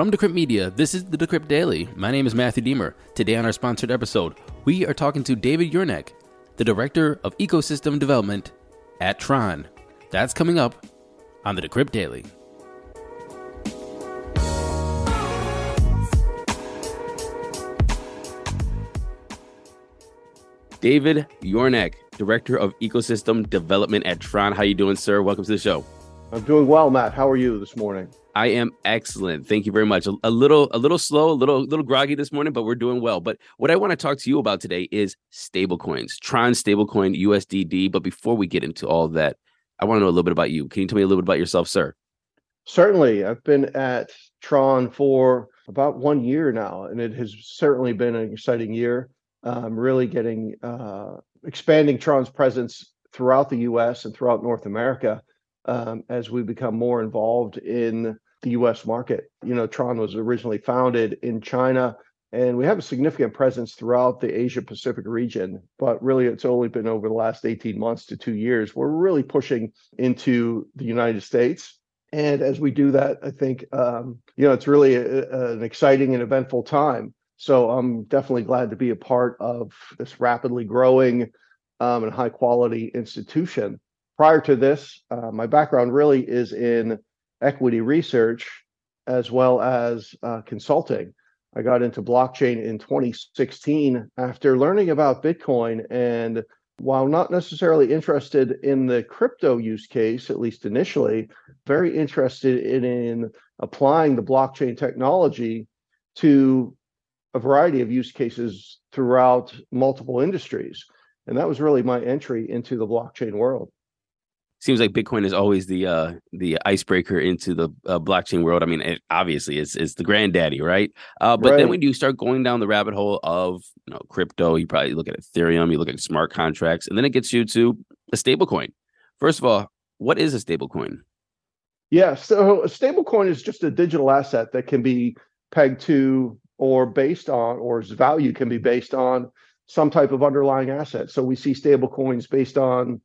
From Decrypt Media, this is the Decrypt Daily. My name is Matthew Deemer. Today on our sponsored episode, we are talking to David Uhryniak, the Director of Ecosystem Development at Tron. That's coming up on the Decrypt Daily. David Uhryniak, Director of Ecosystem Development at Tron. How you doing, sir? Welcome to the show. I'm doing well, Matt. How are you this morning? I am excellent. Thank you very much. A, a, little, a little slow, a little, little groggy this morning, but we're doing well. But what I want to talk to you about today is stablecoins, Tron stablecoin USDD. But before we get into all that, I want to know a little bit about you. Can you tell me a little bit about yourself, sir? Certainly. I've been at Tron for about one year now, and it has certainly been an exciting year. Um, really getting uh, expanding Tron's presence throughout the U.S. and throughout North America um, as we become more involved in the US market. You know, Tron was originally founded in China, and we have a significant presence throughout the Asia Pacific region. But really, it's only been over the last 18 months to two years. We're really pushing into the United States. And as we do that, I think, um, you know, it's really a, a, an exciting and eventful time. So I'm definitely glad to be a part of this rapidly growing um, and high quality institution prior to this, uh, my background really is in equity research as well as uh, consulting. I got into blockchain in 2016 after learning about Bitcoin. And while not necessarily interested in the crypto use case, at least initially, very interested in, in applying the blockchain technology to a variety of use cases throughout multiple industries. And that was really my entry into the blockchain world seems like Bitcoin is always the uh, the icebreaker into the uh, blockchain world. I mean, it, obviously, it's it's the granddaddy, right? Uh, but right. then when you start going down the rabbit hole of you know crypto, you probably look at Ethereum, you look at smart contracts, and then it gets you to a stablecoin. First of all, what is a stablecoin? Yeah, so a stablecoin is just a digital asset that can be pegged to or based on, or its value can be based on some type of underlying asset. So we see stablecoins based on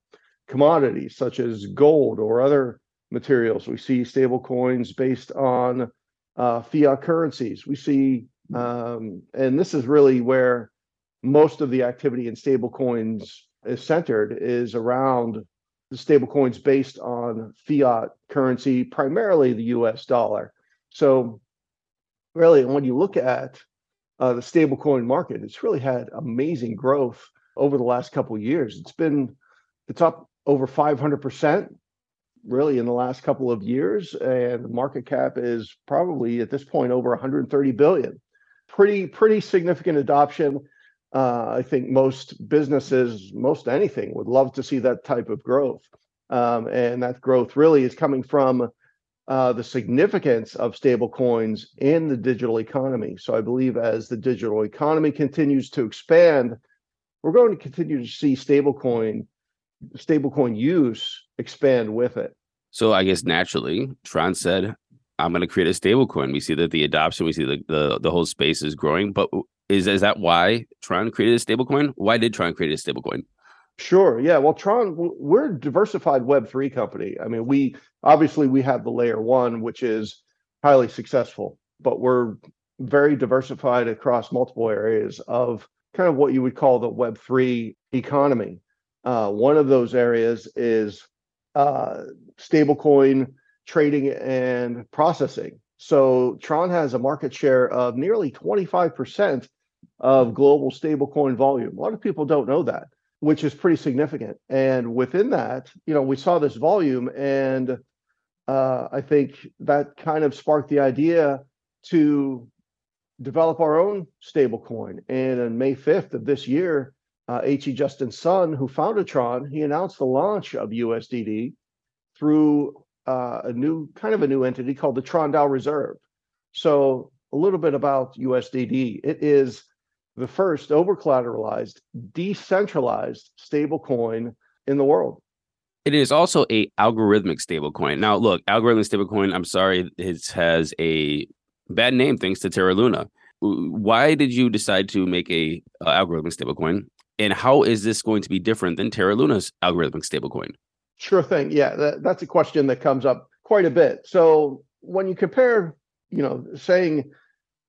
commodities such as gold or other materials. We see stable coins based on uh, fiat currencies. We see, um, and this is really where most of the activity in stable coins is centered, is around the stable coins based on fiat currency, primarily the US dollar. So, really, when you look at uh, the stablecoin market, it's really had amazing growth over the last couple years. It's been the up over 500% really in the last couple of years and the market cap is probably at this point over 130 billion. Pretty pretty significant adoption. Uh, i think most businesses most anything would love to see that type of growth. Um, and that growth really is coming from uh, the significance of stable coins in the digital economy. So i believe as the digital economy continues to expand we're going to continue to see stablecoin stablecoin use expand with it. So I guess naturally, Tron said, "I'm going to create a stablecoin." We see that the adoption, we see the, the the whole space is growing. But is is that why Tron created a stablecoin? Why did Tron create a stablecoin? Sure. Yeah. Well, Tron, we're a diversified Web three company. I mean, we obviously we have the layer one, which is highly successful, but we're very diversified across multiple areas of kind of what you would call the Web three economy. Uh, one of those areas is uh, stablecoin trading and processing. So Tron has a market share of nearly 25% of global stablecoin volume. A lot of people don't know that, which is pretty significant. And within that, you know, we saw this volume, and uh, I think that kind of sparked the idea to develop our own stablecoin. And on May 5th of this year, uh, H.E. Justin Sun, who founded Tron, he announced the launch of USDD through uh, a new kind of a new entity called the Tron DAO Reserve. So a little bit about USDD. It is the first over collateralized, decentralized stablecoin in the world. It is also a algorithmic stablecoin. Now, look, algorithmic stablecoin. I'm sorry, it has a bad name thanks to Terra Luna. Why did you decide to make a uh, algorithmic stablecoin? And how is this going to be different than Terra Luna's algorithmic stablecoin? Sure thing. Yeah, that, that's a question that comes up quite a bit. So when you compare you know, saying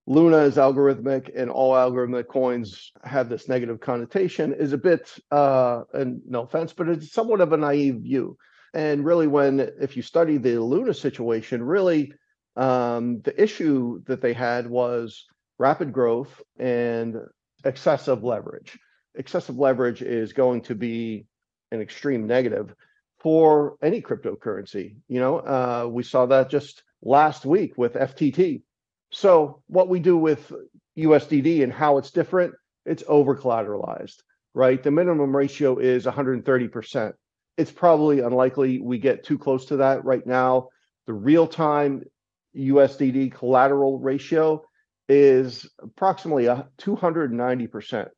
Luna is algorithmic and all algorithmic coins have this negative connotation is a bit, uh, and no offense, but it's somewhat of a naive view. And really, when if you study the Luna situation, really um, the issue that they had was rapid growth and excessive leverage. Excessive leverage is going to be an extreme negative for any cryptocurrency. You know, uh, we saw that just last week with FTT. So, what we do with USDD and how it's different, it's over collateralized, right? The minimum ratio is 130%. It's probably unlikely we get too close to that right now. The real time USDD collateral ratio is approximately 290%,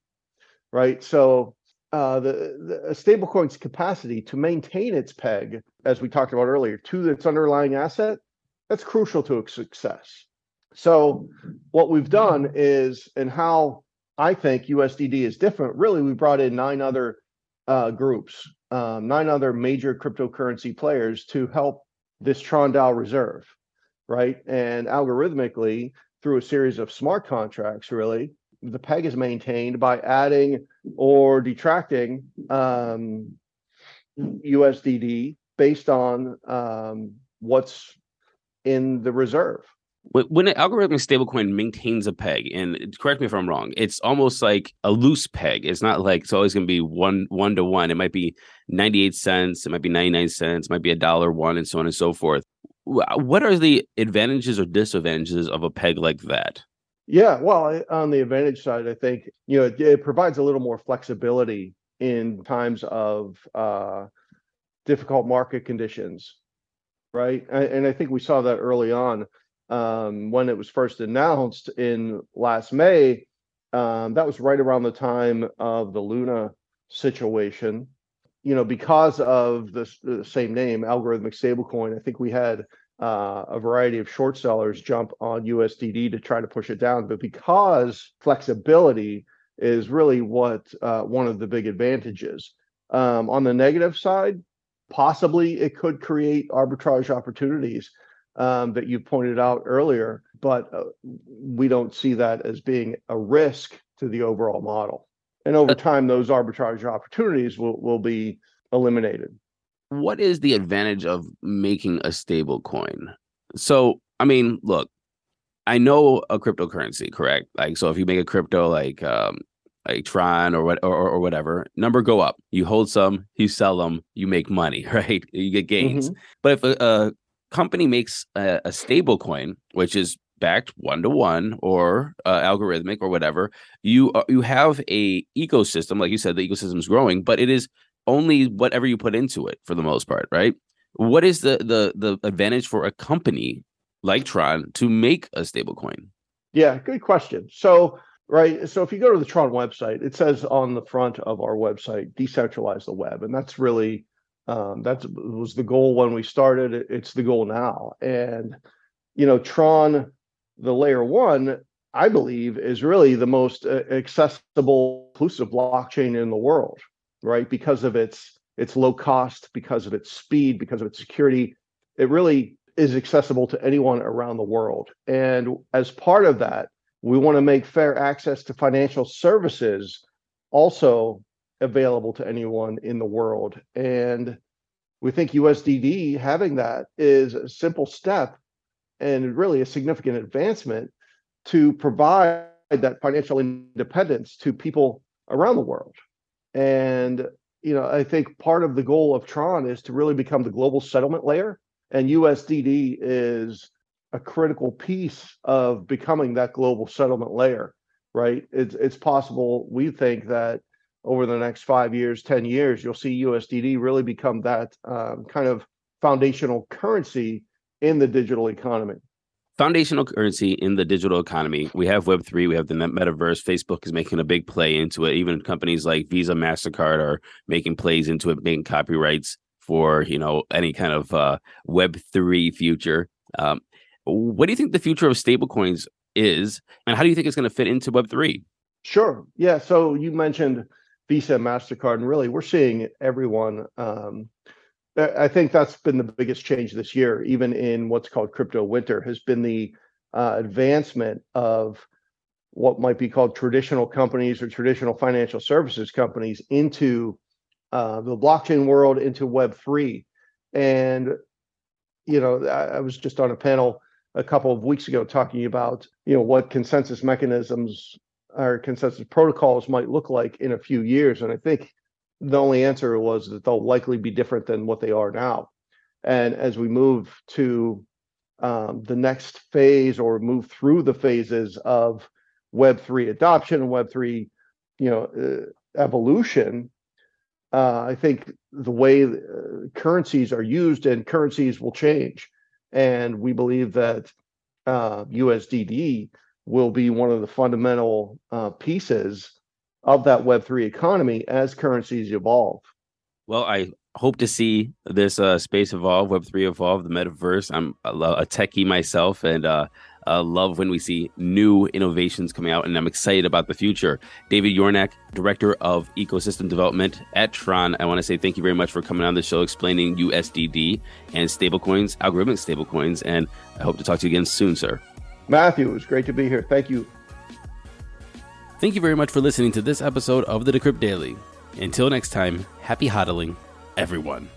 right? So uh, the, the stablecoin's capacity to maintain its peg, as we talked about earlier, to its underlying asset, that's crucial to its success. So what we've done is, and how I think USDD is different, really, we brought in nine other uh, groups, um, nine other major cryptocurrency players to help this Tron DAO reserve, right? And algorithmically, through a series of smart contracts, really, the peg is maintained by adding or detracting um, USDD based on um, what's in the reserve. When an algorithmic stablecoin maintains a peg, and correct me if I'm wrong, it's almost like a loose peg. It's not like it's always going to be one one to one. It might be 98 cents, it might be 99 cents, it might be a dollar one, and so on and so forth. What are the advantages or disadvantages of a peg like that? Yeah, well, on the advantage side, I think you know it, it provides a little more flexibility in times of uh, difficult market conditions, right? And, and, I think we saw that early on um, when it was first announced in last May. Um, that was right around the time of the Luna situation. You know, because of the, the same name, algorithmic stablecoin, I think we had uh, a variety of short sellers jump on USDD to try to push it down. But because flexibility is really what uh, one of the big advantages. Um, on the negative side, possibly it could create arbitrage opportunities um, that you pointed out earlier, but uh, we don't see that as being a risk to the overall model. And over time, those arbitrage opportunities will, will be eliminated what is the advantage of making a stable coin? So, I mean, look, I know a cryptocurrency, correct? Like, so if you make a crypto like um like Tron or what or, or whatever, number go up. You hold some, you sell them, you make money, right? You get gains. Mm-hmm. But if a, a, company makes a, a stable coin, which is backed one to one or uh, algorithmic or whatever, you uh, you have a ecosystem, like you said, the ecosystem is growing, but it is only whatever you put into it for the most part, right? What is the the the advantage for a company like Tron to make a stablecoin? Yeah, good question. So, right, so if you go to the Tron website, it says on the front of our website, decentralize the web, and that's really um, that was the goal when we started. It's the goal now, and you know, Tron, the layer one, I believe, is really the most uh, accessible, inclusive blockchain in the world right? Because of its its low cost, because of its speed, because of its security, it really is accessible to anyone around the world. And as part of that, we want to make fair access to financial services also available to anyone in the world. And we think USDD having that is a simple step and really a significant advancement to provide that financial independence to people around the world. And you know, I think part of the goal of Tron is to really become the global settlement layer, and USDD is a critical piece of becoming that global settlement layer. Right? It's it's possible. We think that over the next five years, ten years, you'll see USDD really become that um, kind of foundational currency in the digital economy foundational currency in the digital economy. We have Web3, we have the metaverse. Facebook is making a big play into it. Even companies like Visa, MasterCard are making plays into it, making copyrights for, you know, any kind of uh, Web3 future. Um, what do you think the future of stablecoins is, and how do you think it's going to fit into Web3? Sure. Yeah. So you mentioned Visa, MasterCard, and really we're seeing everyone um, I think that's been the biggest change this year, even in what's called crypto winter, has been the uh, advancement of what might be called traditional companies or traditional financial services companies into uh, the blockchain world, into Web three, and you know, I, I was just on a panel a couple of weeks ago talking about you know what consensus mechanisms or consensus protocols might look like in a few years, and I think the only answer was that they'll likely be different than what they are now. And as we move to um, the next phase or move through the phases of Web3 adoption and Web3, you know, uh, evolution, uh, I think the way uh, currencies are used and currencies will change. And we believe that USDD uh, will be one of the fundamental uh, pieces of that Web3 economy as currencies evolve. Well, I hope to see this uh, space evolve, Web3 evolve, the metaverse. I'm a, a techie myself and uh, uh, love when we see new innovations coming out, and I'm excited about the future. David Uhryniak, Director of Ecosystem Development at Tron, I want to say thank you very much for coming on the show explaining USDD and stablecoins, algorithmic stablecoins, and I hope to talk to you again soon, sir. Matthew, it was great to be here. Thank you. Thank you very much for listening to this episode of the Decrypt Daily. Until next time, happy hodling, everyone.